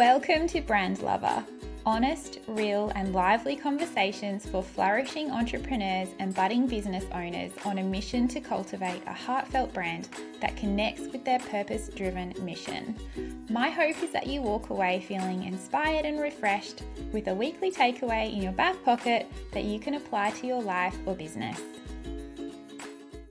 Welcome to Brand Lover, honest, real, and lively conversations for flourishing entrepreneurs and budding business owners on a mission to cultivate a heartfelt brand that connects with their purpose driven mission. My hope is that you walk away feeling inspired and refreshed with a weekly takeaway in your back pocket that you can apply to your life or business.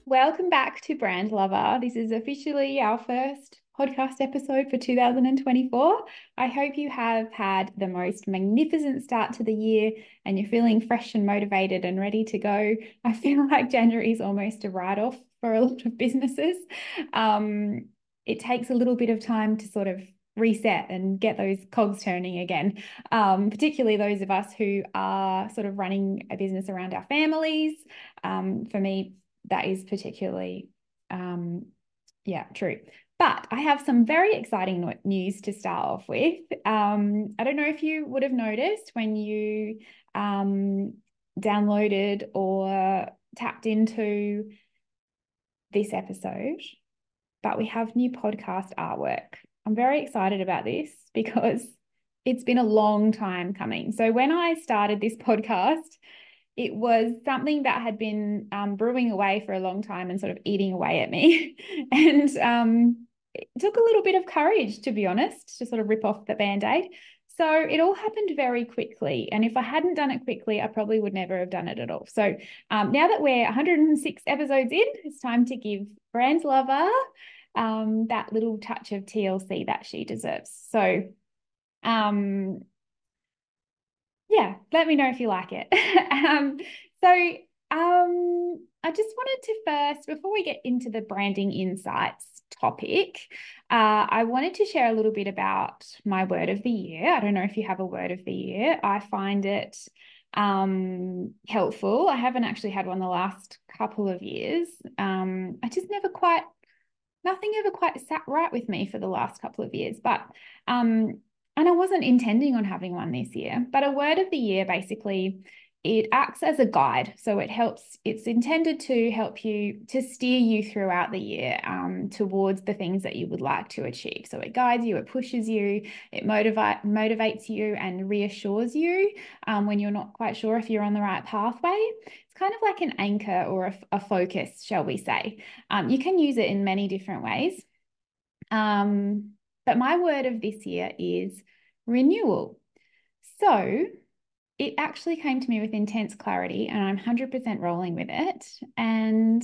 Welcome back to Brand Lover. This is officially our first podcast episode for 2024. I hope you have had the most magnificent start to the year and you're feeling fresh and motivated and ready to go. I feel like January is almost a write off for a lot of businesses. Um, it takes a little bit of time to sort of reset and get those cogs turning again, um, particularly those of us who are sort of running a business around our families. Um, for me, that is particularly um, yeah, true. But I have some very exciting news to start off with. Um, I don't know if you would have noticed when you um, downloaded or tapped into this episode, but we have new podcast artwork. I'm very excited about this because it's been a long time coming. So, when I started this podcast, it was something that had been um, brewing away for a long time and sort of eating away at me. and um, it took a little bit of courage, to be honest, to sort of rip off the band aid. So it all happened very quickly. And if I hadn't done it quickly, I probably would never have done it at all. So um, now that we're 106 episodes in, it's time to give Brand Lover um, that little touch of TLC that she deserves. So, um, yeah, let me know if you like it. um, so, um, I just wanted to first, before we get into the branding insights, topic, uh, I wanted to share a little bit about my word of the year. I don't know if you have a word of the year. I find it um, helpful. I haven't actually had one the last couple of years. Um, I just never quite, nothing ever quite sat right with me for the last couple of years. But um, and I wasn't intending on having one this year, but a word of the year basically it acts as a guide. So it helps, it's intended to help you to steer you throughout the year um, towards the things that you would like to achieve. So it guides you, it pushes you, it motivate, motivates you and reassures you um, when you're not quite sure if you're on the right pathway. It's kind of like an anchor or a, a focus, shall we say. Um, you can use it in many different ways. Um, but my word of this year is renewal. So it actually came to me with intense clarity and I'm 100% rolling with it. And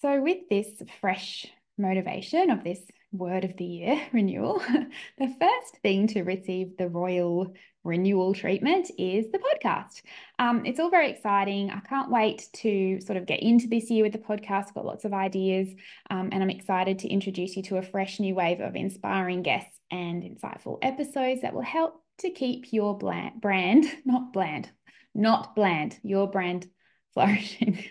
so, with this fresh motivation of this word of the year renewal, the first thing to receive the royal renewal treatment is the podcast. Um, it's all very exciting. I can't wait to sort of get into this year with the podcast. Got lots of ideas, um, and I'm excited to introduce you to a fresh new wave of inspiring guests and insightful episodes that will help to keep your bland, brand, not bland, not bland, your brand flourishing.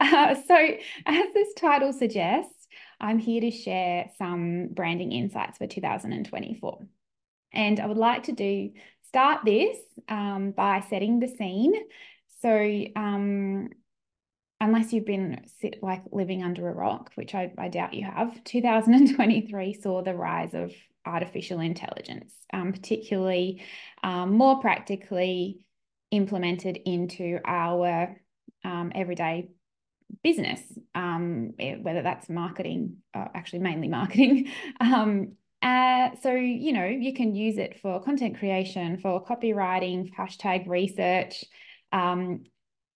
Uh, so, as this title suggests, I'm here to share some branding insights for 2024. And I would like to do start this um, by setting the scene. So, um, unless you've been sit, like living under a rock, which I, I doubt you have, 2023 saw the rise of artificial intelligence, um, particularly um, more practically implemented into our um, everyday business, um, eh, whether that's marketing, uh, actually mainly marketing. Um, uh, so, you know, you can use it for content creation, for copywriting, hashtag research. Um,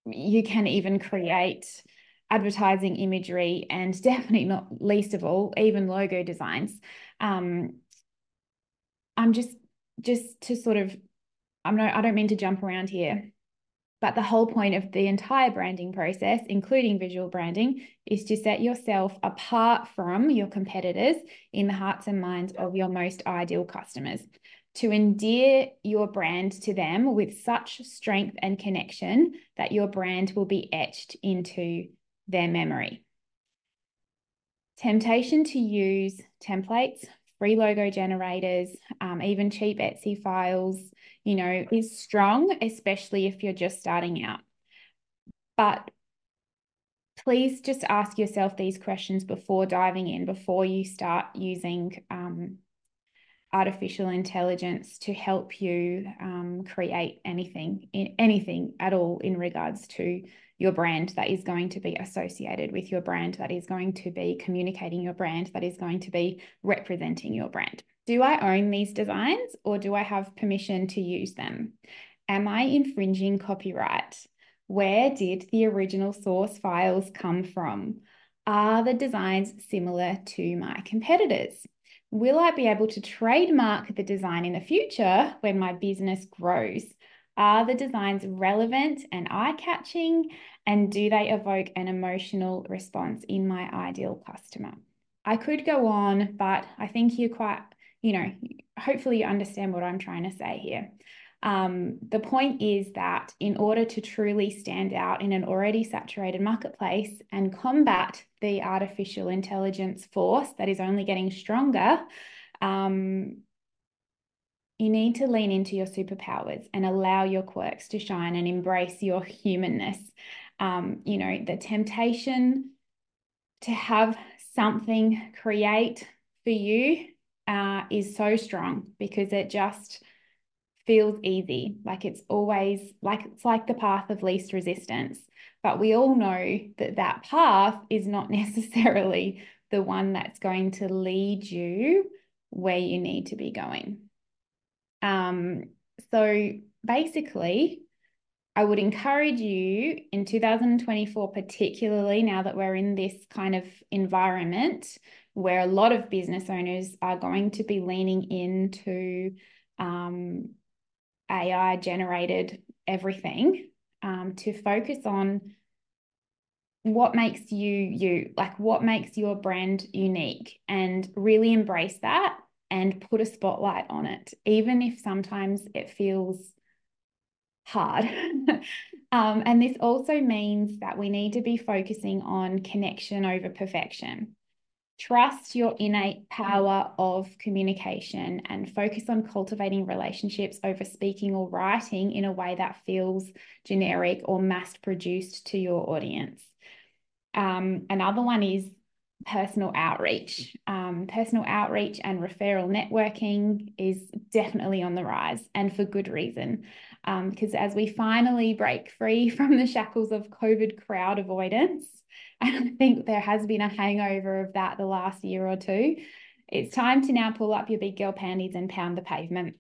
you can even create advertising imagery and definitely not least of all, even logo designs. Um, I'm just just to sort of I'm not I don't mean to jump around here, but the whole point of the entire branding process, including visual branding, is to set yourself apart from your competitors in the hearts and minds of your most ideal customers. To endear your brand to them with such strength and connection that your brand will be etched into their memory. Temptation to use templates, free logo generators, um, even cheap Etsy files, you know, is strong, especially if you're just starting out. But please just ask yourself these questions before diving in, before you start using um, artificial intelligence to help you um, create anything, anything at all in regards to your brand that is going to be associated with your brand, that is going to be communicating your brand, that is going to be representing your brand. Do I own these designs or do I have permission to use them? Am I infringing copyright? Where did the original source files come from? Are the designs similar to my competitors? Will I be able to trademark the design in the future when my business grows? Are the designs relevant and eye catching? And do they evoke an emotional response in my ideal customer? I could go on, but I think you're quite, you know, hopefully you understand what I'm trying to say here. Um, the point is that in order to truly stand out in an already saturated marketplace and combat the artificial intelligence force that is only getting stronger, um, you need to lean into your superpowers and allow your quirks to shine and embrace your humanness. Um, you know, the temptation to have something create for you uh, is so strong because it just feels easy. Like it's always like it's like the path of least resistance. But we all know that that path is not necessarily the one that's going to lead you where you need to be going. Um, so basically, I would encourage you in 2024, particularly now that we're in this kind of environment where a lot of business owners are going to be leaning into um, AI generated everything um, to focus on what makes you you, like what makes your brand unique, and really embrace that and put a spotlight on it, even if sometimes it feels hard. um, and this also means that we need to be focusing on connection over perfection. Trust your innate power of communication and focus on cultivating relationships over speaking or writing in a way that feels generic or mass produced to your audience. Um, another one is personal outreach. Um, personal outreach and referral networking is definitely on the rise and for good reason. Um, because as we finally break free from the shackles of COVID crowd avoidance, and I think there has been a hangover of that the last year or two. It's time to now pull up your big girl panties and pound the pavement.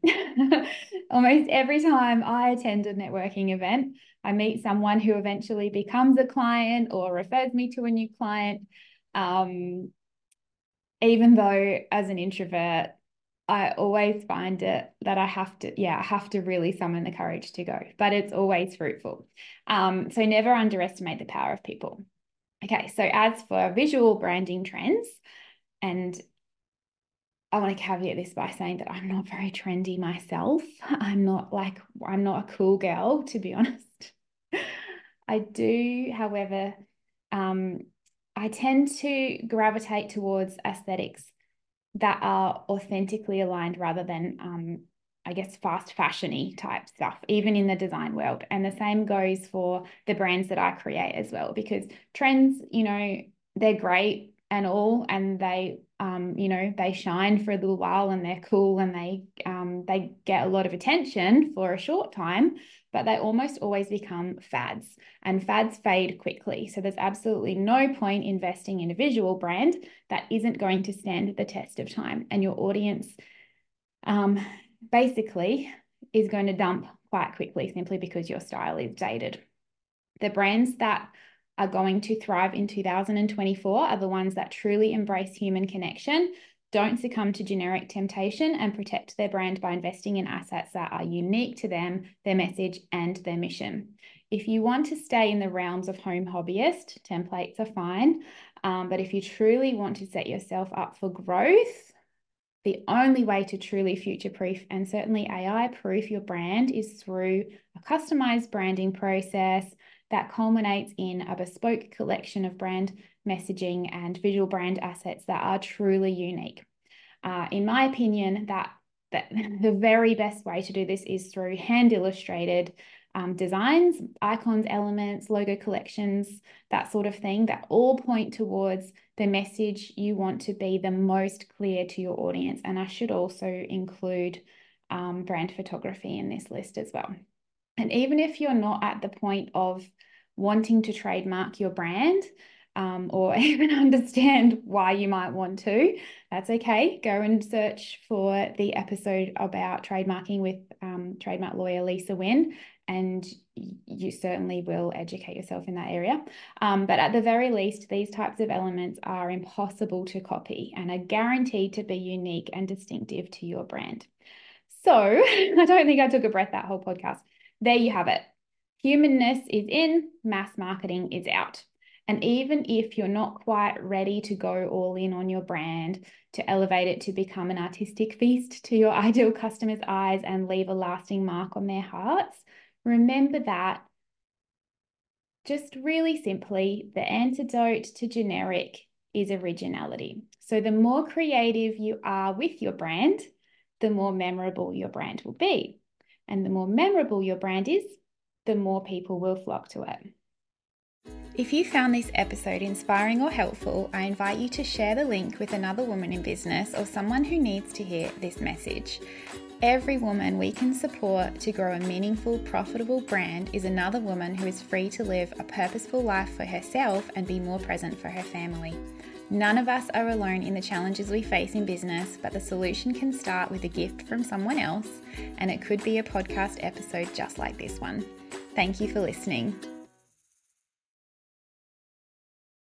Almost every time I attend a networking event, I meet someone who eventually becomes a client or refers me to a new client. Um, even though, as an introvert, I always find it that I have to, yeah, I have to really summon the courage to go, but it's always fruitful. Um, so never underestimate the power of people. Okay, so as for visual branding trends, and I want to caveat this by saying that I'm not very trendy myself. I'm not like, I'm not a cool girl, to be honest. I do, however, um, I tend to gravitate towards aesthetics that are authentically aligned rather than um, I guess, fast fashiony type stuff, even in the design world. And the same goes for the brands that I create as well, because trends, you know, they're great and all, and they, um, you know, they shine for a little while and they're cool and they, um, they get a lot of attention for a short time, but they almost always become fads and fads fade quickly. So there's absolutely no point investing in a visual brand that isn't going to stand the test of time and your audience um, basically is going to dump quite quickly simply because your style is dated. The brands that are going to thrive in 2024 are the ones that truly embrace human connection, don't succumb to generic temptation, and protect their brand by investing in assets that are unique to them, their message, and their mission. If you want to stay in the realms of home hobbyist, templates are fine. Um, but if you truly want to set yourself up for growth, the only way to truly future proof and certainly AI proof your brand is through a customized branding process that culminates in a bespoke collection of brand messaging and visual brand assets that are truly unique. Uh, in my opinion, that, that the very best way to do this is through hand illustrated um, designs, icons, elements, logo collections, that sort of thing that all point towards the message you want to be the most clear to your audience. And I should also include um, brand photography in this list as well. And even if you're not at the point of wanting to trademark your brand, um, or even understand why you might want to, that's okay. Go and search for the episode about trademarking with um, trademark lawyer Lisa Wynn, and you certainly will educate yourself in that area. Um, but at the very least, these types of elements are impossible to copy and are guaranteed to be unique and distinctive to your brand. So I don't think I took a breath that whole podcast. There you have it. Humanness is in, mass marketing is out. And even if you're not quite ready to go all in on your brand, to elevate it to become an artistic feast to your ideal customers' eyes and leave a lasting mark on their hearts, remember that just really simply, the antidote to generic is originality. So, the more creative you are with your brand, the more memorable your brand will be. And the more memorable your brand is, the more people will flock to it. If you found this episode inspiring or helpful, I invite you to share the link with another woman in business or someone who needs to hear this message. Every woman we can support to grow a meaningful, profitable brand is another woman who is free to live a purposeful life for herself and be more present for her family. None of us are alone in the challenges we face in business, but the solution can start with a gift from someone else, and it could be a podcast episode just like this one. Thank you for listening.